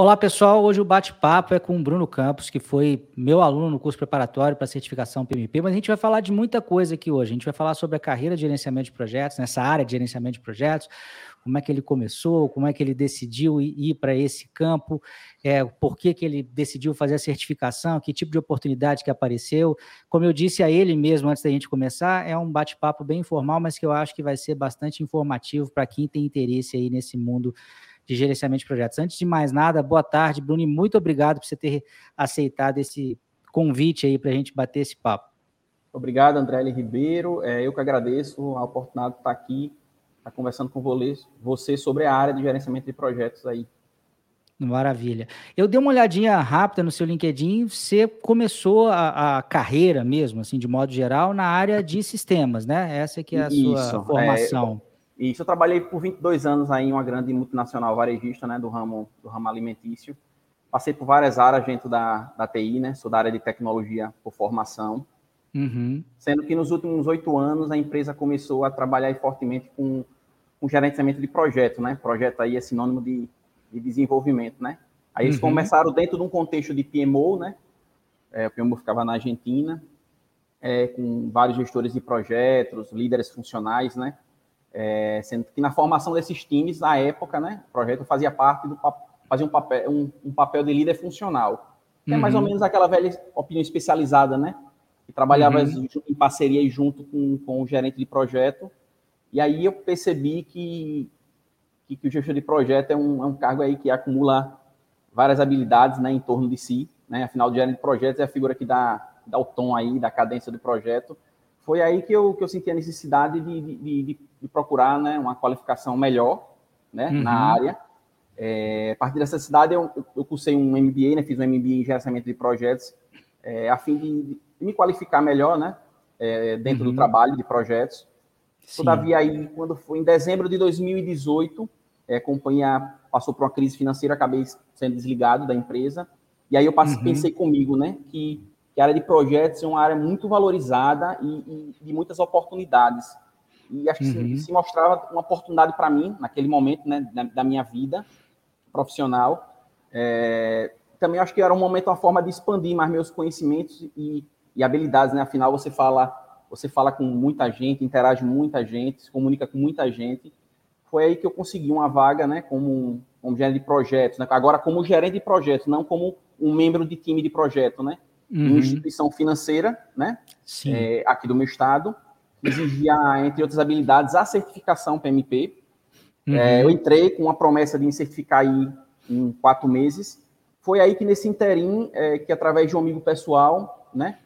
Olá, pessoal. Hoje o bate-papo é com o Bruno Campos, que foi meu aluno no curso preparatório para certificação PMP, mas a gente vai falar de muita coisa aqui hoje. A gente vai falar sobre a carreira de gerenciamento de projetos, nessa área de gerenciamento de projetos, como é que ele começou, como é que ele decidiu ir para esse campo, é, por que, que ele decidiu fazer a certificação, que tipo de oportunidade que apareceu. Como eu disse a ele mesmo antes da gente começar, é um bate-papo bem informal, mas que eu acho que vai ser bastante informativo para quem tem interesse aí nesse mundo de gerenciamento de projetos. Antes de mais nada, boa tarde, Bruno, e muito obrigado por você ter aceitado esse convite aí para a gente bater esse papo. Obrigado, André L. Ribeiro. É, eu que agradeço a oportunidade de estar aqui, estar conversando com você sobre a área de gerenciamento de projetos aí. Maravilha. Eu dei uma olhadinha rápida no seu LinkedIn. Você começou a, a, carreira mesmo, assim, de modo geral, na área de sistemas, né? Essa que é a Isso, sua formação. Isso, eu trabalhei por 22 anos aí em uma grande multinacional varejista, né, do ramo, do ramo alimentício. Passei por várias áreas dentro da, da TI, né, sou da área de tecnologia por formação. Uhum. Sendo que nos últimos oito anos a empresa começou a trabalhar fortemente com, com gerenciamento de projeto, né, projeto aí é sinônimo de, de desenvolvimento, né. Aí eles uhum. começaram dentro de um contexto de PMO, né, é, o PMO ficava na Argentina, é, com vários gestores de projetos, líderes funcionais, né, é, sendo que na formação desses times, na época, né, o projeto fazia parte do fazia um papel, um, um papel de líder funcional. Que uhum. é mais ou uhum. menos aquela velha opinião especializada, né? Que trabalhava uhum. em parceria e junto com, com o gerente de projeto. E aí eu percebi que, que, que o gestor de projeto é um, é um cargo aí que acumula várias habilidades né, em torno de si. Né? Afinal, o gerente de projetos é a figura que dá, dá o tom aí, da cadência do projeto foi aí que eu, que eu senti a necessidade de, de, de, de procurar né, uma qualificação melhor né, uhum. na área. É, a partir dessa cidade, eu, eu cursei um MBA, né, fiz um MBA em gerenciamento de projetos, é, a fim de, me qualificar melhor né, é, dentro uhum. do trabalho de projetos. Sim. Todavia, aí, quando foi em dezembro de 2018, é, a companhia passou por uma crise financeira, acabei sendo desligado da empresa. E aí eu passei, uhum. pensei comigo, né, que que a área de projetos é uma área muito valorizada e, e de muitas oportunidades. E acho que uhum. se, se, mostrava uma oportunidade para mim, naquele momento né, da, da minha vida profissional. É, também acho que era um momento, uma forma de expandir mais meus conhecimentos e, e habilidades. Né? Afinal, você fala, você fala com muita gente, interage com muita gente, se comunica com muita gente. Foi aí que eu consegui uma vaga né, como, como gerente de projetos. Né? Agora, como gerente de projetos, não como um membro de time de projeto, né? Uhum. uma instituição financeira, né? É, aqui do meu estado, exigia, entre outras habilidades, a certificação PMP. Uhum. É, eu entrei com a promessa de me certificar aí em quatro meses. Foi aí que, nesse interim, é, que através de um amigo pessoal, né?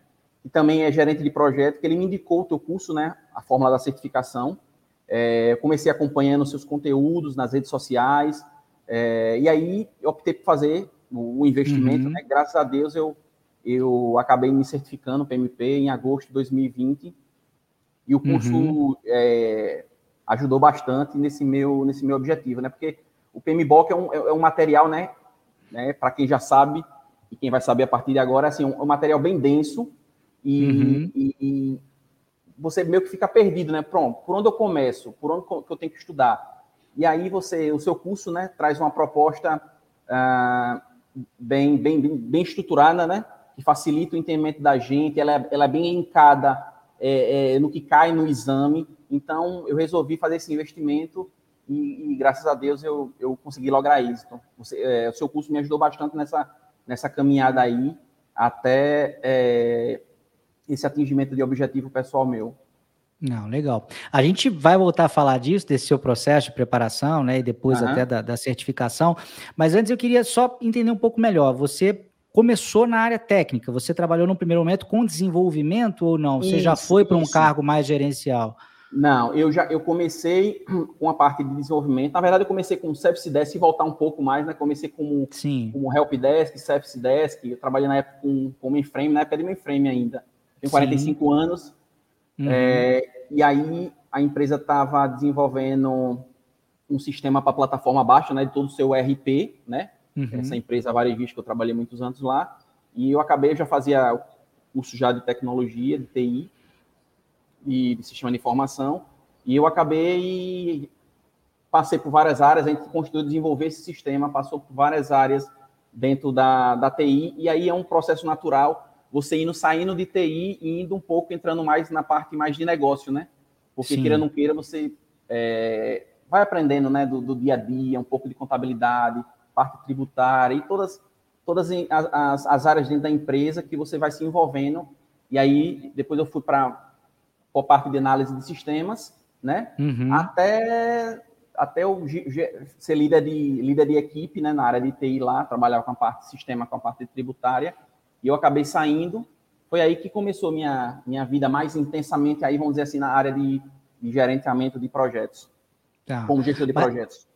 Que também é gerente de projeto, que ele me indicou o teu curso, né? A fórmula da certificação. É, comecei acompanhando seus conteúdos nas redes sociais. É, e aí, eu optei por fazer o, o investimento, uhum. né? Graças a Deus, eu eu acabei me certificando PMP em agosto de 2020 e o curso uhum. é, ajudou bastante nesse meu, nesse meu objetivo, né? Porque o PMBOK é um, é um material, né? né Para quem já sabe e quem vai saber a partir de agora, assim, um, um material bem denso e, uhum. e, e, você meio que fica perdido, né? Pronto, por onde eu começo? Por onde que eu tenho que estudar? E aí você, o seu curso, né? Traz uma proposta ah, bem, bem, bem, bem estruturada, né? Que facilita o entendimento da gente, ela é, ela é bem linkada é, é, no que cai no exame. Então, eu resolvi fazer esse investimento e, e graças a Deus eu, eu consegui lograr isso. Então, você, é, o seu curso me ajudou bastante nessa, nessa caminhada aí até é, esse atingimento de objetivo pessoal meu. Não, legal. A gente vai voltar a falar disso, desse seu processo de preparação, né, e depois uhum. até da, da certificação. Mas antes eu queria só entender um pouco melhor. Você começou na área técnica. Você trabalhou no primeiro momento com desenvolvimento ou não? Você isso, já foi para um cargo mais gerencial? Não, eu já eu comecei com a parte de desenvolvimento. Na verdade, eu comecei com o Service Desk e voltar um pouco mais, né? Comecei como, Sim. como Help Desk, Service Desk. Eu trabalhei na época com, com mainframe, na época de mainframe ainda. Tenho 45 Sim. anos. Uhum. É, e aí a empresa estava desenvolvendo um sistema para plataforma baixa, né? De todo o seu RP, né? Uhum. essa empresa varejista que eu trabalhei muitos anos lá, e eu acabei, eu já fazia curso já de tecnologia, de TI e de sistema de informação, e eu acabei passei por várias áreas, a gente construiu desenvolver esse sistema, passou por várias áreas dentro da, da TI, e aí é um processo natural você indo saindo de TI e indo um pouco entrando mais na parte mais de negócio, né? Porque Sim. queira ou não queira, você é, vai aprendendo né, do, do, dia a dia, um pouco de contabilidade, parte tributária e todas, todas as, as áreas dentro da empresa que você vai se envolvendo. E aí, depois eu fui para a parte de análise de sistemas, né? Uhum. Até até o ser líder de, líder de equipe né, na área de TI lá, trabalhava com a parte de sistema, com a parte tributária, e eu acabei saindo. Foi aí que começou minha, minha vida mais intensamente, aí vamos dizer assim, na área de, de gerenciamento de projetos, tá. como gestor de Mas... projetos.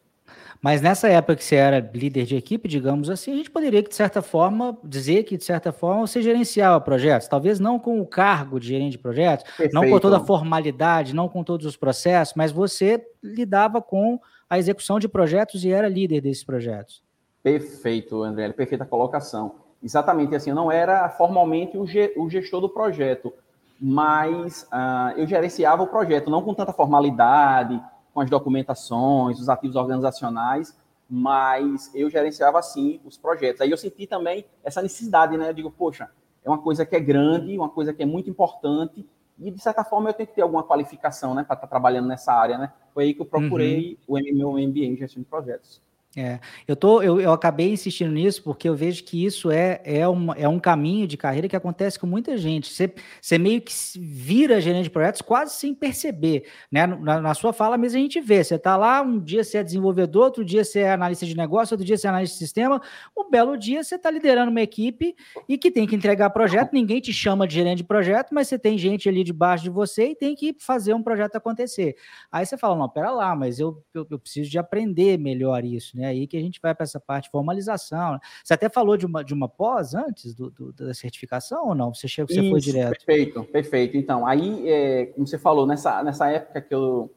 Mas nessa época que você era líder de equipe, digamos assim, a gente poderia, de certa forma, dizer que, de certa forma, você gerenciava projetos. Talvez não com o cargo de gerente de projetos, Perfeito. não com toda a formalidade, não com todos os processos, mas você lidava com a execução de projetos e era líder desses projetos. Perfeito, André, perfeita colocação. Exatamente assim, eu não era formalmente o gestor do projeto, mas uh, eu gerenciava o projeto, não com tanta formalidade, com as documentações, os ativos organizacionais, mas eu gerenciava assim os projetos. Aí eu senti também essa necessidade, né? Eu digo, poxa, é uma coisa que é grande, uma coisa que é muito importante, e de certa forma eu tenho que ter alguma qualificação, né, para estar trabalhando nessa área, né? Foi aí que eu procurei uhum. o meu MBA em gestão de projetos. É, eu, tô, eu, eu acabei insistindo nisso porque eu vejo que isso é, é, uma, é um caminho de carreira que acontece com muita gente. Você, você meio que vira gerente de projetos quase sem perceber. Né? Na, na sua fala mesmo a gente vê. Você está lá, um dia você é desenvolvedor, outro dia você é analista de negócio, outro dia você é analista de sistema. Um belo dia você está liderando uma equipe e que tem que entregar projeto. Ninguém te chama de gerente de projeto, mas você tem gente ali debaixo de você e tem que fazer um projeto acontecer. Aí você fala: não, pera lá, mas eu, eu, eu preciso de aprender melhor isso. Né? Aí que a gente vai para essa parte de formalização. Né? Você até falou de uma, de uma pós antes do, do da certificação ou não? Você chegou, você Isso, foi direto? Perfeito, perfeito. Então, aí, é, como você falou, nessa, nessa época que eu,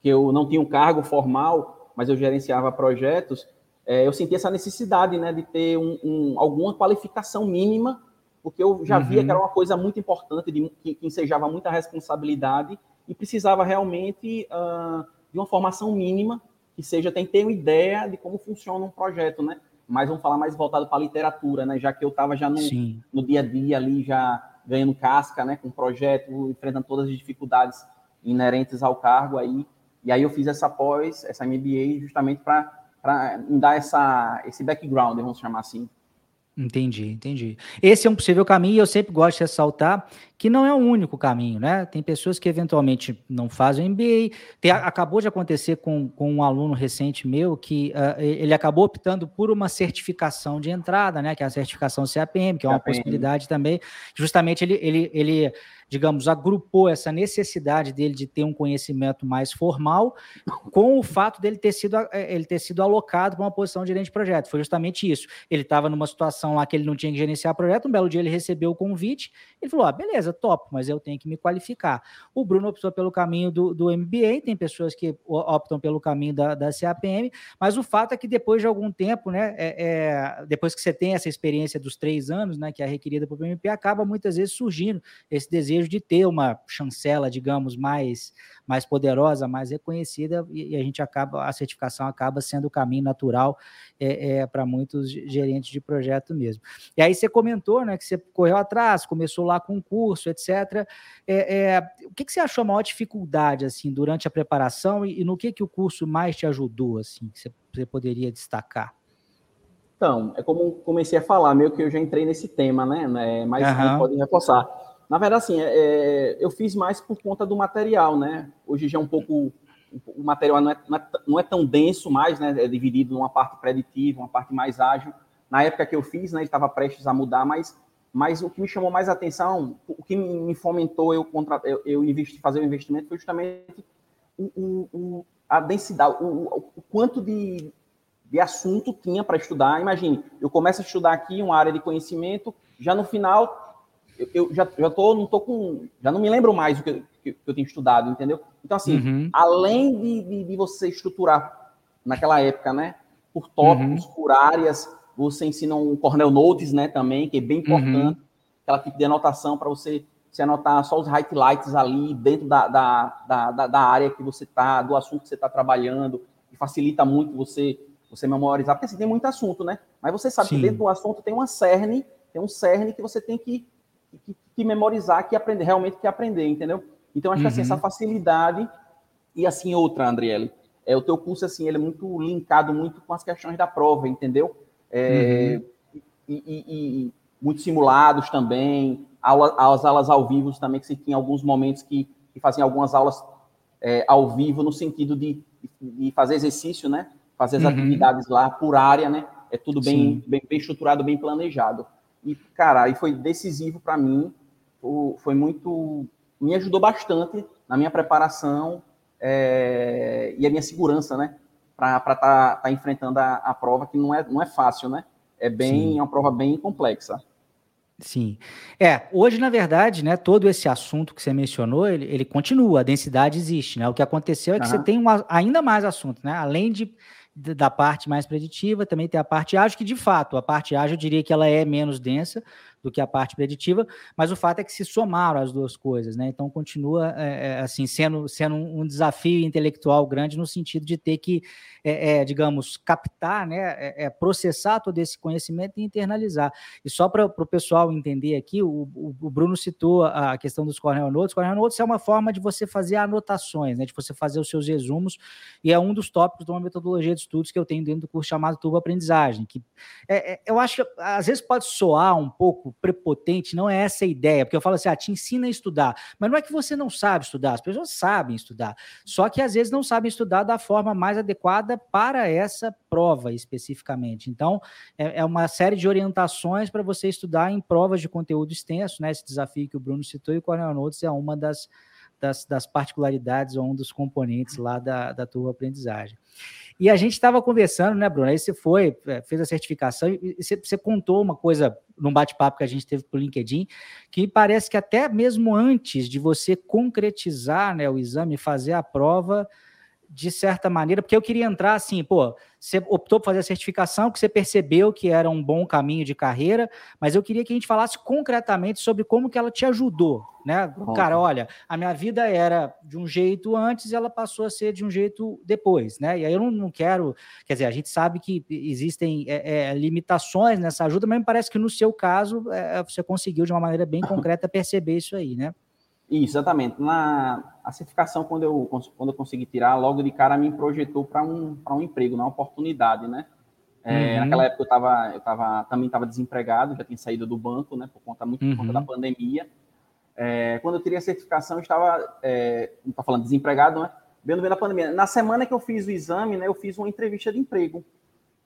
que eu não tinha um cargo formal, mas eu gerenciava projetos, é, eu senti essa necessidade né, de ter um, um, alguma qualificação mínima, porque eu já uhum. via que era uma coisa muito importante, de, que, que ensejava muita responsabilidade e precisava realmente uh, de uma formação mínima que seja, tem que ter uma ideia de como funciona um projeto, né? Mas vamos falar mais voltado para a literatura, né? Já que eu estava já no, no dia a dia ali, já ganhando casca, né? Com o projeto, enfrentando todas as dificuldades inerentes ao cargo aí. E aí eu fiz essa pós, essa MBA, justamente para me dar essa, esse background, vamos chamar assim. Entendi, entendi. Esse é um possível caminho e eu sempre gosto de ressaltar que não é o único caminho, né? Tem pessoas que eventualmente não fazem MBA. Tem, acabou de acontecer com, com um aluno recente meu que uh, ele acabou optando por uma certificação de entrada, né? Que é a certificação CAPM, que é uma CAPM. possibilidade também. Justamente ele, ele, ele digamos, agrupou essa necessidade dele de ter um conhecimento mais formal com o fato dele ter sido, eh, ele ter sido alocado para uma posição de gerente de projeto. Foi justamente isso. Ele estava numa situação lá que ele não tinha que gerenciar projeto, um belo dia ele recebeu o convite, ele falou, ah, beleza, top, mas eu tenho que me qualificar. O Bruno optou pelo caminho do, do MBA, tem pessoas que optam pelo caminho da, da CAPM, mas o fato é que depois de algum tempo, né, é, é, depois que você tem essa experiência dos três anos, né, que é requerida para o PMP, acaba muitas vezes surgindo esse desejo desejo de ter uma chancela, digamos, mais, mais poderosa, mais reconhecida, e, e a gente acaba, a certificação acaba sendo o caminho natural é, é, para muitos gerentes de projeto mesmo. E aí você comentou, né, que você correu atrás, começou lá com o curso, etc. É, é, o que, que você achou a maior dificuldade, assim, durante a preparação e, e no que que o curso mais te ajudou, assim, que você, você poderia destacar? Então, é como comecei a falar, meio que eu já entrei nesse tema, né? né mas uhum. pode reforçar. Na verdade, assim, é, é, eu fiz mais por conta do material, né? Hoje já é um pouco. O material não é, não é, não é tão denso mais, né? É dividido numa parte preditiva, uma parte mais ágil. Na época que eu fiz, né, ele estava prestes a mudar, mas, mas o que me chamou mais atenção, o que me fomentou eu, contra, eu, eu investi, fazer o investimento foi justamente o, o, a densidade, o, o quanto de, de assunto tinha para estudar. Imagine, eu começo a estudar aqui uma área de conhecimento, já no final eu, eu já, já tô, não tô com. Já não me lembro mais o que, que, que eu tenho estudado, entendeu? Então, assim, uhum. além de, de, de, você estruturar naquela época, né? Por tópicos, uhum. por áreas, você ensina um Cornell Notes, né, também, que é bem uhum. importante, uhum. aquela tipo de anotação para você se anotar só os highlights ali dentro da, da, da, da área que você está, do assunto que você está trabalhando, e facilita muito você você memorizar, porque assim, tem muito assunto, né? Mas você sabe Sim. que dentro do assunto tem uma cerne, tem um cerne que você tem que, que, que memorizar, que aprender, realmente que aprender, entendeu? Então, acho uhum. que assim, essa uhum. facilidade, e assim, outra, Andriele, é, o teu curso, assim, ele é muito linkado muito com as questões da prova, entendeu? É, uhum. e, e, e, muitos simulados também, aula, as aulas ao vivo também, que você tinha alguns momentos que, que faziam algumas aulas é, ao vivo no sentido de, de fazer exercício, né? Fazer as uhum. atividades lá por área, né? É tudo bem, bem, bem, estruturado, bem planejado. E, cara, aí foi decisivo para mim, foi muito. Me ajudou bastante na minha preparação é, e a minha segurança, né? Para estar tá, tá enfrentando a, a, prova, que não é, não é fácil, né? É bem, é uma prova bem complexa. Sim. É, hoje, na verdade, né, todo esse assunto que você mencionou, ele, ele continua, a densidade existe, né? O que aconteceu é que uhum. você tem uma, ainda mais assunto, né? Além de, de, da parte mais preditiva, também tem a parte ágil, que de fato, a parte ágil eu diria que ela é menos densa, do que a parte preditiva, mas o fato é que se somaram as duas coisas, né? Então continua é, é assim sendo, sendo um desafio intelectual grande no sentido de ter que, é, é, digamos, captar, né? É, é, processar todo esse conhecimento e internalizar. E só para o pessoal entender aqui, o, o, o, Bruno citou a questão dos Cornell Notes. Cornell Notes é uma forma de você fazer anotações, né? De você fazer os seus resumos e é um dos tópicos de uma metodologia de estudos que eu tenho dentro do curso chamado Turbo Aprendizagem, que eu acho que às vezes pode soar um pouco prepotente, não é essa a ideia, porque eu falo assim, ah, te ensina a estudar, mas não é que você não sabe estudar, as pessoas sabem estudar, só que às vezes não sabem estudar da forma mais adequada para essa prova especificamente. Então, é, é uma série de orientações para você estudar em provas de conteúdo extenso, né? Esse desafio que o Bruno citou e o Cornell Notes é uma das, das, das particularidades ou um dos componentes lá da, da tua aprendizagem. E a gente estava conversando, né, Bruno? Aí você foi, é, fez a certificação e você, você contou uma coisa num bate-papo que a gente teve por LinkedIn, que parece que até mesmo antes de você concretizar né, o exame, fazer a prova, de certa maneira, porque eu queria entrar assim, pô, você optou por fazer a certificação, que você percebeu que era um bom caminho de carreira, mas eu queria que a gente falasse concretamente sobre como que ela te ajudou, né? Cara, olha, a minha vida era de um jeito antes, ela passou a ser de um jeito depois, né? E aí eu não, não quero, quer dizer, a gente sabe que existem é, é, limitações nessa ajuda, mas me parece que no seu caso é, você conseguiu de uma maneira bem concreta perceber isso aí, né? Isso, exatamente. Na a certificação, quando eu, quando eu consegui tirar, logo de cara me projetou para um, um emprego, uma oportunidade, né? É, uhum. Naquela época eu, tava, eu tava, também estava desempregado, já tinha saído do banco, né? Por conta, muito por conta da uhum. pandemia. É, quando eu tirei a certificação, eu estava, é, não estou falando desempregado, né? Vendo bem da pandemia. Na semana que eu fiz o exame, né? Eu fiz uma entrevista de emprego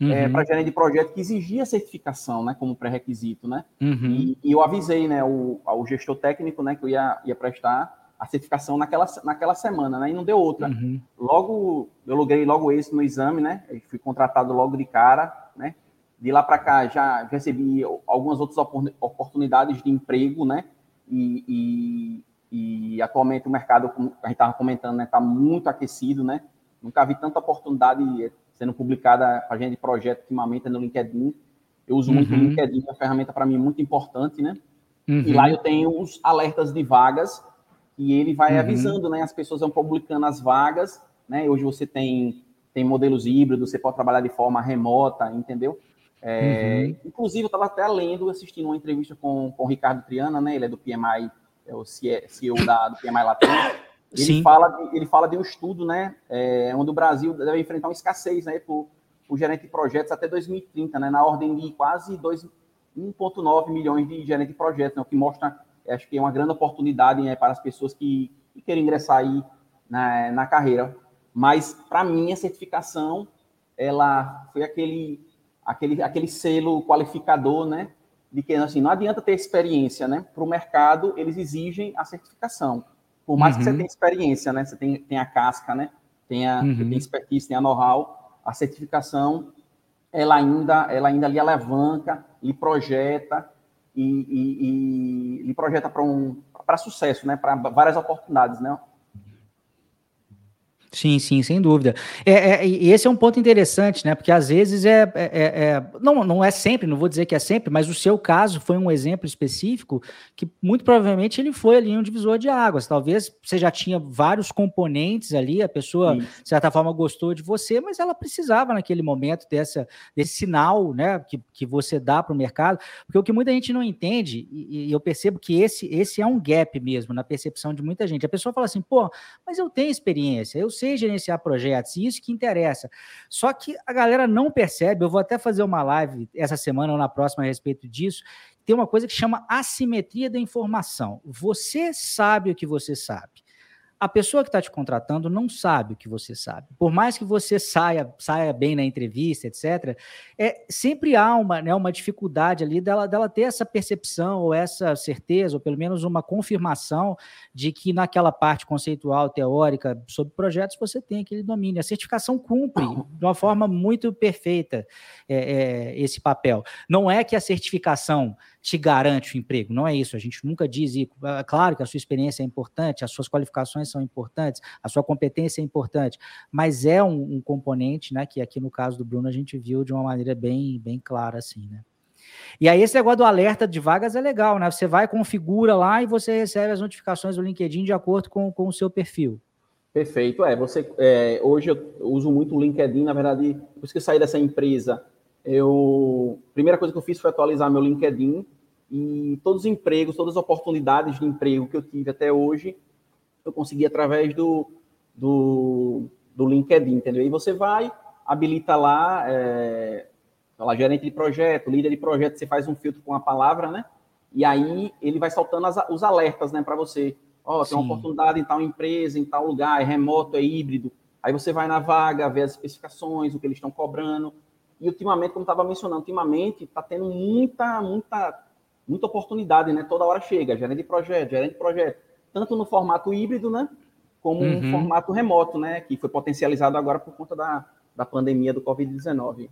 uhum. é, para gerente de projeto que exigia certificação, né, como pré-requisito, né? Uhum. E, e, eu avisei, né, o, o gestor técnico, né, que eu ia, ia prestar a certificação naquela, naquela semana, né? E não deu outra. Uhum. Logo, eu logrei logo esse no exame, né? Eu fui contratado logo de cara, né? De lá para cá já recebi algumas outras oportunidades de emprego, né? E, e, e atualmente o mercado, como a gente estava comentando, né, está muito aquecido, né? Nunca vi tanta oportunidade sendo publicada a gente de projeto ultimamente no LinkedIn. Eu uso uhum. muito o uhum. LinkedIn, é uma ferramenta para mim muito importante, né? Uhum. E lá eu tenho os alertas de vagas e ele vai uhum. avisando, né? As pessoas vão publicando as vagas, né? Hoje você tem, tem modelos híbridos, você pode trabalhar de forma remota, entendeu? É, uhum. Inclusive, eu estava até lendo, assistindo uma entrevista com, com o Ricardo Triana, né? Ele é do PMI, é o CEO da, do PMI Latino. Ele fala, de, ele fala de um estudo, né, é, onde o Brasil deve enfrentar uma escassez, né, por, por gerente de projetos até 2030, né, na ordem de quase 1,9 milhões de gerentes de projetos, né, o que mostra, acho que é uma grande oportunidade né, para as pessoas que, que querem ingressar aí na, na carreira. Mas, para mim, a certificação, ela foi aquele, aquele, aquele selo qualificador, né, de que, assim, não adianta ter experiência, né, para o mercado, eles exigem a certificação. Por mais uhum. que você uhum. tenha experiência, né? Você tem, tem a casca, né? Tem a, uhum. tem expertise, tem a know-how, a certificação, ela ainda, ela ainda lhe alavanca, lhe projeta e, e, e lhe projeta para um para sucesso, né? Para várias oportunidades, né? Sim, sim, sem dúvida. É, é, e esse é um ponto interessante, né? Porque às vezes é, é, é, é, não, não é sempre, não vou dizer que é sempre, mas o seu caso foi um exemplo específico que muito provavelmente ele foi ali um divisor de águas. Talvez você já tinha vários componentes ali, a pessoa, de certa forma, gostou de você, mas ela precisava naquele momento dessa, desse sinal né, que, que você dá para o mercado. Porque o que muita gente não entende, e, e eu percebo que esse, esse é um gap mesmo na percepção de muita gente. A pessoa fala assim, pô, mas eu tenho experiência, eu sei sei gerenciar projetos, e isso que interessa. Só que a galera não percebe, eu vou até fazer uma live essa semana ou na próxima a respeito disso, tem uma coisa que chama assimetria da informação. Você sabe o que você sabe a pessoa que está te contratando não sabe o que você sabe. Por mais que você saia, saia bem na entrevista, etc., é, sempre há uma, né, uma dificuldade ali dela, dela ter essa percepção ou essa certeza, ou pelo menos uma confirmação de que naquela parte conceitual, teórica, sobre projetos, você tem aquele domínio. A certificação cumpre de uma forma muito perfeita é, é, esse papel. Não é que a certificação te garante o emprego. Não é isso. A gente nunca diz isso. É claro que a sua experiência é importante, as suas qualificações são importantes, a sua competência é importante, mas é um, um componente, né? Que aqui no caso do Bruno a gente viu de uma maneira bem, bem clara, assim, né? E aí, esse negócio do alerta de vagas é legal, né? Você vai, configura lá e você recebe as notificações do LinkedIn de acordo com, com o seu perfil. Perfeito. É, você é, hoje eu uso muito o LinkedIn, na verdade, depois que eu saí dessa empresa, eu primeira coisa que eu fiz foi atualizar meu LinkedIn e todos os empregos, todas as oportunidades de emprego que eu tive até hoje, eu consegui através do, do, do LinkedIn, entendeu? E você vai, habilita lá, é, lá, gerente de projeto, líder de projeto, você faz um filtro com a palavra, né? E aí ele vai soltando as, os alertas, né, para você. Ó, oh, tem uma oportunidade em tal empresa, em tal lugar, é remoto, é híbrido. Aí você vai na vaga, vê as especificações, o que eles estão cobrando. E ultimamente, como estava mencionando, ultimamente está tendo muita, muita muita oportunidade, né? Toda hora chega, gerente de projeto, gerente de projeto, tanto no formato híbrido, né? Como uhum. no formato remoto, né? Que foi potencializado agora por conta da, da pandemia do Covid-19.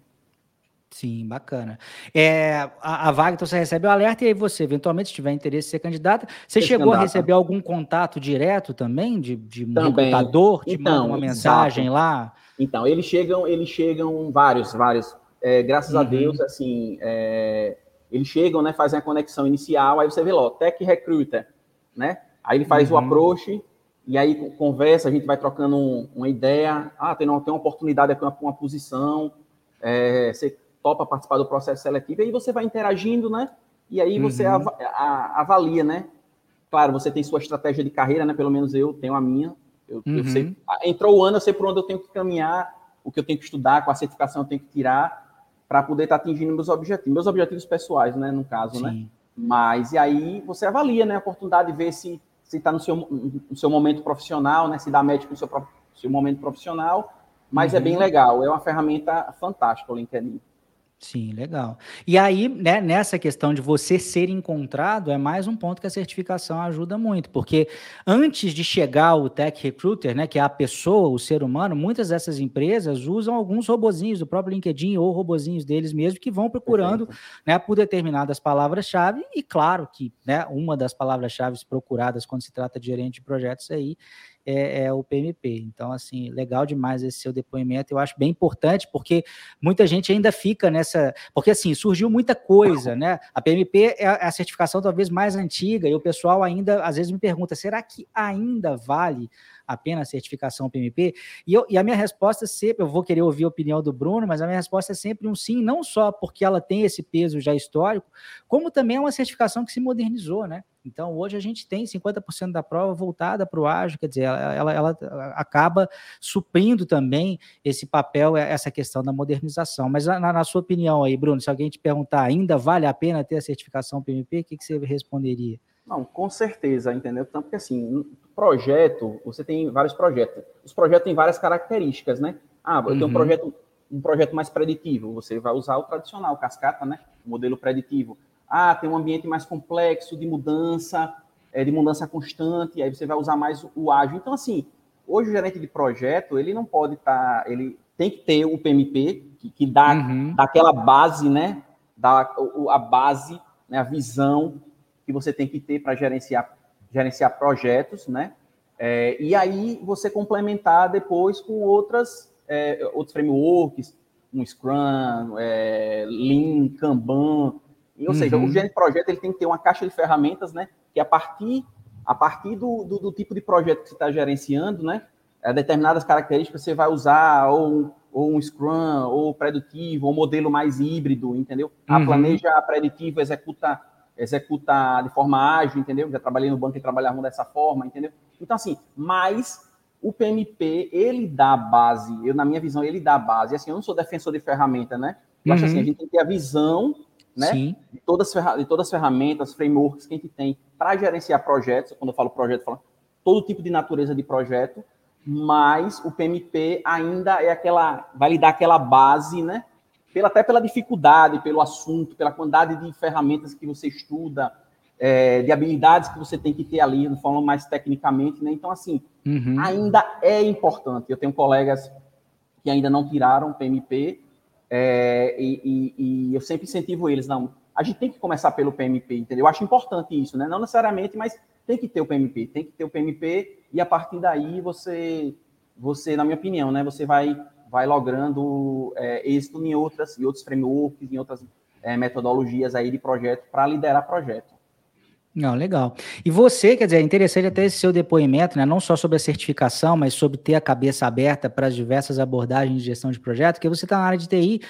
Sim, bacana. É, a, a vaga, então você recebe o alerta e aí você, eventualmente, se tiver interesse em ser candidata, você ser chegou candidata. a receber algum contato direto também de, de um também. recrutador, te então, uma mensagem exato. lá? Então, eles chegam, eles chegam vários, vários. É, graças uhum. a Deus, assim, é, eles chegam, né, fazem a conexão inicial, aí você vê lá, Tech Recruiter, né? Aí ele faz uhum. o approach, e aí conversa, a gente vai trocando um, uma ideia, ah, tem uma, tem uma oportunidade aqui, uma, uma posição, é, você topa participar do processo seletivo, e aí você vai interagindo, né? E aí você uhum. av a, avalia, né? Claro, você tem sua estratégia de carreira, né? Pelo menos eu tenho a minha. Eu, uhum. eu sei, entrou o ano, eu sei por onde eu tenho que caminhar, o que eu tenho que estudar, qual a certificação eu tenho que tirar, para poder estar tá atingindo meus objetivos, meus objetivos pessoais, né, no caso, né? Sim. né? Mas e aí você avalia, né, a oportunidade de ver se se está no seu, no seu momento profissional, né, se dá médico no seu, seu momento profissional, mas é uhum. é bem legal, é uma ferramenta fantástica o LinkedIn. Sim, legal. E aí, né, nessa questão de você ser encontrado, é mais um ponto que a certificação ajuda muito, porque antes de chegar o Tech Recruiter, né, que é a pessoa, o ser humano, muitas dessas empresas usam alguns robozinhos do próprio LinkedIn ou robozinhos deles mesmo que vão procurando, né, por determinadas palavras-chave e claro que, né, uma das palavras-chave procuradas quando se trata de gerente de projetos aí é, é, o PMP. Então, assim, legal demais esse seu depoimento. Eu acho bem importante, porque muita gente ainda fica nessa. Porque, assim, surgiu muita coisa, né? A PMP é a certificação talvez mais antiga, e o pessoal ainda, às vezes, me pergunta: será que ainda vale a pena a certificação PMP? E, eu, e a minha resposta sempre, eu vou querer ouvir a opinião do Bruno, mas a minha resposta é sempre um sim, não só porque ela tem esse peso já histórico, como também é uma certificação que se modernizou, né? Então, hoje a gente tem 50% da prova voltada para o ágil, quer dizer, ela, ela, ela, acaba suprindo também esse papel, essa questão da modernização. Mas, na, na, sua opinião aí, Bruno, se alguém te perguntar, ainda vale a pena ter a certificação PMP, o que, que você responderia? Não, com certeza, entendeu? Tanto que, assim, projeto, você tem vários projetos. Os projetos têm várias características, né? Ah, eu tenho um uhum. projeto, um projeto mais preditivo, você vai usar o tradicional, cascata, né? O modelo preditivo. Ah, tem um ambiente mais complexo de mudança, é, de mudança constante, aí você vai usar mais o ágil. Então, assim, hoje o gerente de projeto, ele não pode estar, tá, ele tem que ter o PMP, que, que dá, uhum. dá aquela base, né? Dá a base, né, a visão que você tem que ter para gerenciar, gerenciar projetos, né? É, e aí você complementar depois com outras, é, outros frameworks, um Scrum, é, Lean, Kanban. Ou uhum. seja, o gerente de projeto ele tem que ter uma caixa de ferramentas, né? Que a partir, a partir do, do, do tipo de projeto que você está gerenciando, né? É, determinadas características você vai usar ou, ou um Scrum, ou preditivo, ou modelo mais híbrido, entendeu? Uhum. A planeja preditivo, executa executa de forma ágil, entendeu? Já trabalhei no banco e trabalhavam dessa forma, entendeu? Então, assim, mas o PMP, ele dá base, eu, na minha visão, ele dá base. Assim, eu não sou defensor de ferramenta, né? Eu uhum. acho assim, a gente tem que ter a visão, né? Sim. De, todas, de todas as ferramentas, frameworks que a gente tem para gerenciar projetos. Quando eu falo projeto, eu falo todo tipo de natureza de projeto, mas o PMP ainda é aquela, vai lhe dar aquela base, né? Pela, até pela dificuldade, pelo assunto, pela quantidade de ferramentas que você estuda, é, de habilidades que você tem que ter ali, de forma mais tecnicamente, né? Então, assim, uhum. ainda é importante. Eu tenho colegas que ainda não tiraram o PMP, é, e, e, e, eu sempre incentivo eles, não, a gente tem que começar pelo PMP, entendeu? Eu acho importante isso, né? Não necessariamente, mas tem que ter o PMP, tem que ter o PMP, e a partir daí você, você na minha opinião, né, você vai, vai logrando é, êxito em outras, em outros frameworks, em outras é, metodologias aí de projeto para liderar projeto. Não, legal. E você, quer dizer, é interessante até esse seu depoimento, né? não só sobre a certificação, mas sobre ter a cabeça aberta para as diversas abordagens de gestão de projeto, que você está na área de TI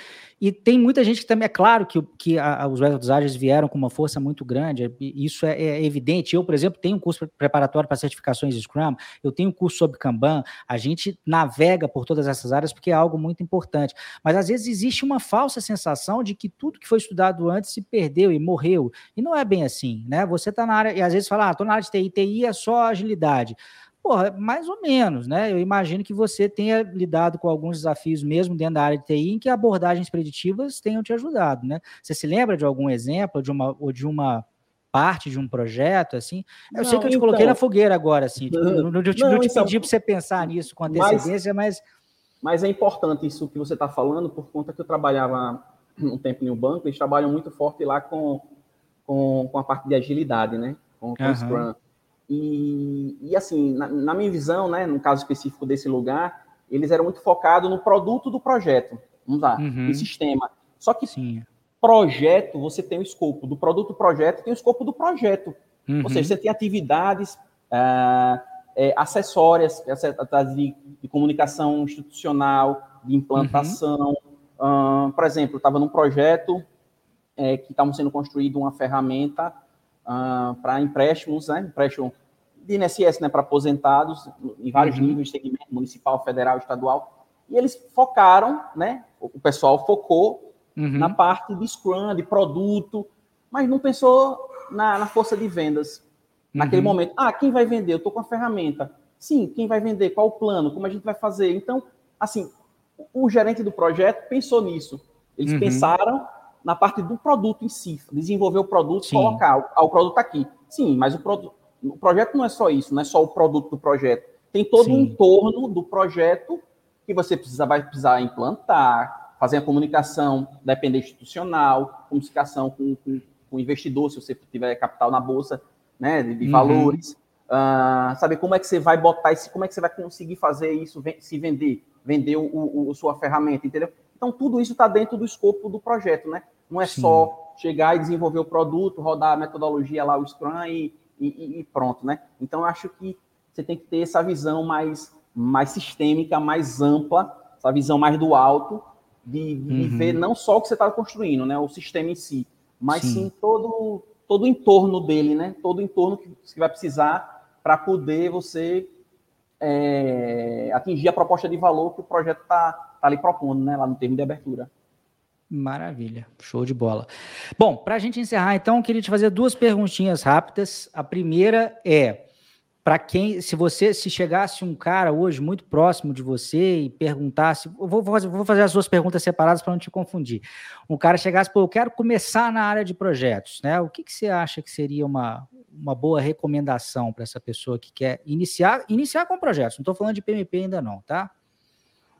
e tem muita gente que também, é claro que, que a, os métodos ágeis vieram com uma força muito grande, isso é, é evidente. Eu, por exemplo, tenho um curso preparatório para certificações de Scrum, eu tenho um curso sobre Kanban, a gente navega por todas essas áreas porque é algo muito importante. Mas às vezes existe uma falsa sensação de que tudo que foi estudado antes se perdeu e morreu. E não é bem assim, né? Você está na área, e às vezes fala, ah, estou na área de TI, TI é só agilidade. Porra, mais ou menos, né? Eu imagino que você tenha lidado com alguns desafios mesmo dentro da área de TI em que abordagens preditivas tenham te ajudado, né? Você se lembra de algum exemplo de uma, ou de uma parte de um projeto, assim? Eu não, sei que eu te então, coloquei na fogueira agora, assim. Tipo, não, não, te, não, te então, pedi para você pensar nisso com antecedência, mas, mas... Mas é importante isso que você está falando, por conta que eu trabalhava um tempo em um banco, eles trabalham muito forte lá com, com, com a parte de agilidade, né? Com, com uhum. Scrum. E, e assim, na, na, minha visão, né, no caso específico desse lugar, eles eram muito focados no produto do projeto, vamos lá, uhum. no sistema. Só que Sim. projeto, você tem o escopo do produto do projeto, tem o escopo do projeto. Uhum. Ou seja, você tem atividades uh, é, acessórias, de, de, comunicação institucional, de implantação. Uhum. Uh, por exemplo, eu estava num projeto é, que estava sendo construído uma ferramenta uh, para empréstimos, né? empréstimo de INSS né, para aposentados em vários uhum. níveis de segmento municipal, federal, estadual. E eles focaram, né? O pessoal focou uhum. na parte de Scrum, de produto, mas não pensou na, na força de vendas. Naquele uhum. momento, ah, quem vai vender? Eu estou com a ferramenta. Sim, quem vai vender? Qual o plano? Como a gente vai fazer? Então, assim, o gerente do projeto pensou nisso. Eles uhum. pensaram na parte do produto em si, desenvolver o produto, Sim. colocar, ah, o produto aqui. Sim, mas o produto o projeto não é só isso, não é só o produto do projeto. Tem todo Sim. um entorno do projeto que você precisa, vai precisar implantar, fazer a comunicação dependente institucional, comunicação com, com, com, o investidor, se você tiver capital na bolsa, né, de, de uhum. valores, uh, saber como é que você vai botar isso, como é que você vai conseguir fazer isso, se vender, vender o, o, o sua ferramenta, entendeu? Então tudo isso está dentro do escopo do projeto, né? Não é Sim. só chegar e desenvolver o produto, rodar a metodologia lá, o Scrum e e, e pronto, né? Então, eu acho que você tem que ter essa visão mais, mais sistêmica, mais ampla, essa visão mais do alto, de, de uhum. ver não só o que você está construindo, né? O sistema em si, mas sim, sim todo, todo o entorno dele, né? Todo o entorno que você vai precisar para poder você é, atingir a proposta de valor que o projeto está tá ali propondo, né? Lá no termo de abertura. Maravilha, show de bola. Bom, para a gente encerrar, então, eu queria te fazer duas perguntinhas rápidas. A primeira é para quem, se você, se chegasse um cara hoje muito próximo de você e perguntasse, eu vou, fazer, vou fazer as duas perguntas separadas para não te confundir. Um cara chegasse, pô, eu quero começar na área de projetos, né? O que, que você acha que seria uma, uma boa recomendação para essa pessoa que quer iniciar, iniciar com projetos? Não estou falando de PMP ainda não, tá?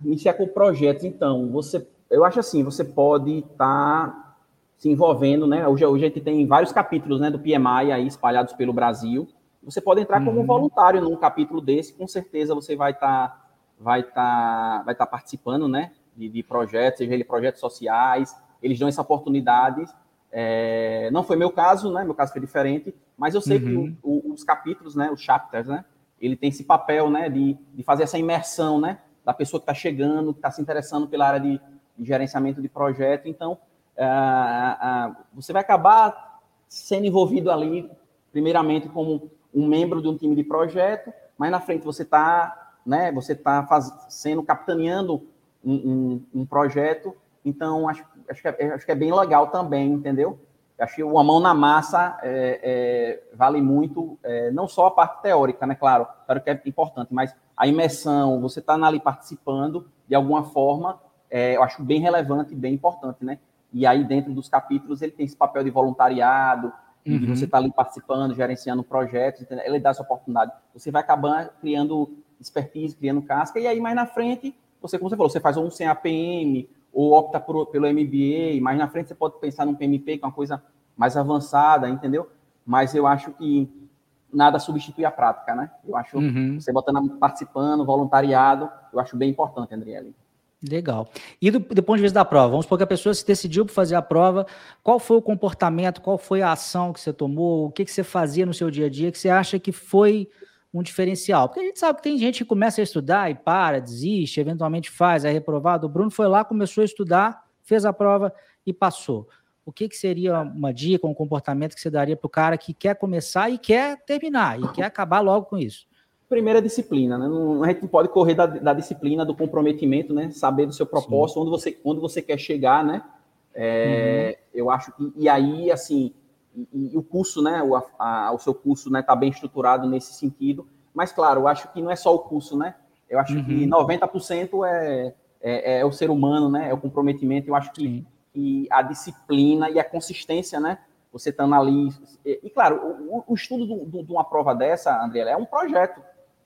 Iniciar com projetos, então, você eu acho assim, você pode estar tá se envolvendo, né? Hoje, hoje a gente tem vários capítulos né, do PMI aí espalhados pelo Brasil. Você pode entrar uhum. como voluntário num capítulo desse, com certeza você vai estar tá, vai tá, vai tá participando, né? De, de, projetos, seja ele projetos sociais, eles dão essa oportunidade. É, não foi meu caso, né? Meu caso foi diferente, mas eu sei uhum. que o, o, os capítulos, né? Os chapters, né? Ele tem esse papel, né? De, de fazer essa imersão, né? Da pessoa que está chegando, que está se interessando pela área de, de gerenciamento de projeto. Então, uh, uh, você vai acabar sendo envolvido ali, primeiramente como um membro de um time de projeto, mas na frente você está, né, você está sendo capitaneando um, um, um, projeto, então acho, acho, que é, acho que é bem legal também, entendeu? Acho que uma mão na massa é, é, vale muito, é, não só a parte teórica, né? Claro, claro que é importante, mas a imersão, você está ali participando de alguma forma, é, eu acho bem relevante e bem importante, né? E aí, dentro dos capítulos, ele tem esse papel de voluntariado, uhum. de você estar tá ali participando, gerenciando projetos, entendeu? ele dá essa oportunidade. Você vai acabar criando expertise, criando casca, e aí mais na frente, você, como você falou, você faz um sem APM, ou opta por, pelo MBA, mais na frente você pode pensar num PMP, que é uma coisa mais avançada, entendeu? Mas eu acho que nada substitui a prática, né? Eu acho uhum. você botando participando, voluntariado, eu acho bem importante, Andriele. Legal. E do, do, ponto de vista da prova, vamos supor que a pessoa se decidiu por fazer a prova, qual foi o comportamento, qual foi a ação que você tomou, o que, que você fazia no seu dia a dia que você acha que foi um diferencial? Porque a gente sabe que tem gente que começa a estudar e para, desiste, eventualmente faz, é reprovado. O Bruno foi lá, começou a estudar, fez a prova e passou. O que, que seria uma dica, um comportamento que você daria para o cara que quer começar e quer terminar, e quer acabar logo com isso? Primeira disciplina, né? Não, a gente não pode correr da, da, disciplina, do comprometimento, né? Saber do seu propósito, onde você, onde você quer chegar, né? É, uhum. Eu acho que, e aí, assim, e, e o curso, né? O, a, o seu curso, né? Tá bem estruturado nesse sentido, mas, claro, eu acho que não é só o curso, né? Eu acho uhum. que 90% é, é, é, o ser humano, né? É o comprometimento. Eu acho que, que a disciplina e a consistência, né? Você estando ali. E, e claro, o, o estudo de uma prova dessa, André, é um projeto.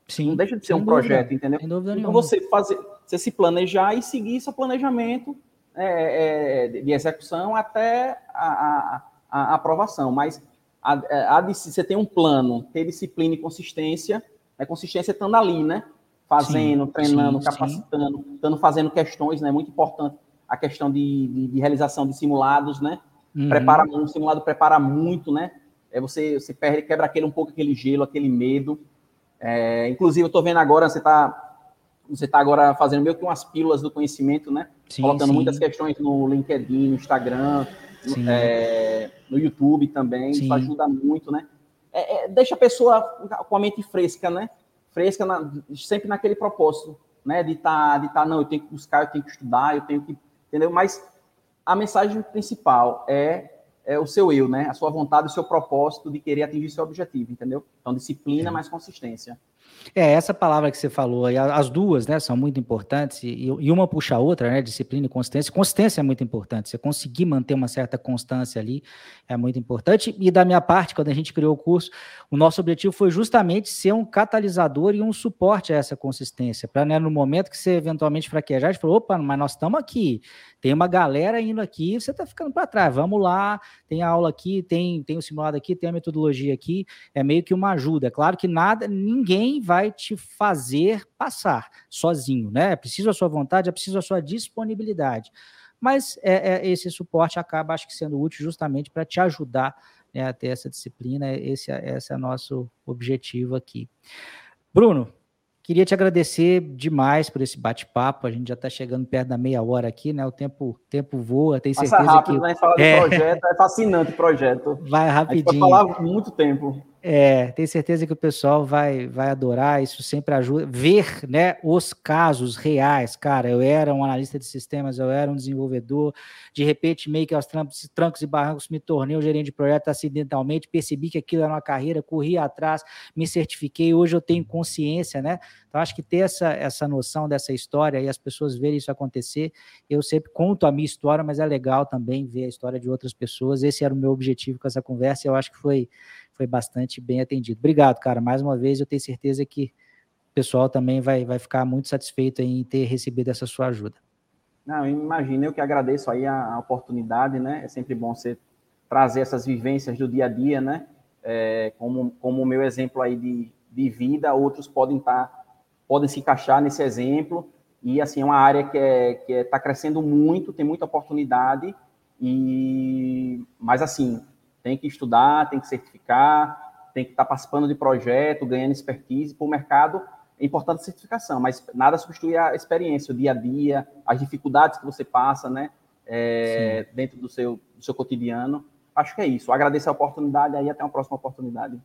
Sim, não deixa de ser um dúvida, projeto, entendeu? Sem dúvida então você fazer, você se planejar e seguir seu planejamento é, é, de execução até a, a, a aprovação. Mas a, a, você tem um plano, ter disciplina e consistência, é consistência estando ali, né? Fazendo, sim, treinando, sim, capacitando, sim. estando fazendo questões, né? Muito importante a questão de, de, de realização de simulados, né? Uhum. Prepara, um simulado prepara muito, né? É você, você perde, quebra aquele um pouco aquele gelo, aquele medo. É, inclusive, eu estou vendo agora, você está você tá agora fazendo meio que umas pílulas do conhecimento, né? Sim, Colocando sim. muitas questões no LinkedIn, no Instagram, no, é, no YouTube também. Sim. Isso ajuda muito, né? É, é, deixa a pessoa com a mente fresca, né? Fresca, na, sempre naquele propósito, né? De estar, tá, de tá, não, eu tenho que buscar, eu tenho que estudar, eu tenho que. Entendeu? Mas a mensagem principal é é, o seu eu, né? A sua vontade, o seu propósito de querer atingir seu objetivo, entendeu? Então, disciplina mais consistência. É, essa palavra que você falou, as duas, né, são muito importantes, e, e uma puxa a outra, né, disciplina e consistência. Consistência é muito importante, você conseguir manter uma certa constância ali é muito importante, e da minha parte, quando a gente criou o curso, o nosso objetivo foi justamente ser um catalisador e um suporte a essa consistência, para, né, no momento que você eventualmente fraquejar, a gente falou, opa, mas nós estamos aqui, tem uma galera indo aqui, você está ficando para trás, vamos lá, tem a aula aqui, tem, tem o simulado aqui, tem a metodologia aqui, é meio que uma ajuda. É claro que nada, ninguém vai te fazer passar sozinho, né? É preciso a sua vontade, é preciso a sua disponibilidade. Mas é, é esse suporte acaba, acho que, sendo útil justamente para te ajudar né, a ter essa disciplina. Esse, é, esse é nosso objetivo aqui. Bruno, Queria te agradecer demais por esse bate-papo. A gente já está chegando perto da meia hora aqui, né? O tempo, tempo voa, Passa certeza rápido, que. Né? Falar é... projeto é fascinante o projeto. Vai rapidinho. A gente falar muito tempo. É, tenho certeza que o pessoal vai, vai adorar, isso sempre ajuda. Ver né, os casos reais, cara. Eu era um analista de sistemas, eu era um desenvolvedor, de repente, meio que aos trancos, trancos e barrancos, me tornei um gerente de projeto acidentalmente, percebi que aquilo era uma carreira, corri atrás, me certifiquei, hoje eu tenho consciência, né? Então, acho que ter essa, essa noção dessa história e as pessoas verem isso acontecer, eu sempre conto a minha história, mas é legal também ver a história de outras pessoas. Esse era o meu objetivo com essa conversa, eu acho que foi foi bastante bem atendido. Obrigado, cara. Mais uma vez, eu tenho certeza que o pessoal também vai, vai ficar muito satisfeito em ter recebido essa sua ajuda. Não, imagina, eu que agradeço aí a, a oportunidade, né? É sempre bom você trazer essas vivências do dia a dia, né? é, como, como o meu exemplo aí de, de vida, outros podem estar, tá, podem se encaixar nesse exemplo, e assim, é uma área que é, que está é, crescendo muito, tem muita oportunidade, e mas assim, tem que estudar, tem que certificar, tem que estar tá participando de projeto, ganhando expertise para o mercado, é importante a certificação, mas nada substitui a experiência, o dia a dia, as dificuldades que você passa, né, é, dentro do seu, do seu cotidiano. Acho que é isso. Agradeço a oportunidade aí, até uma próxima oportunidade.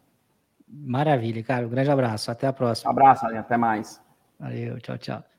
Maravilha, cara. Um grande abraço. Até a próxima. Um abraço, até mais. Valeu, tchau, tchau.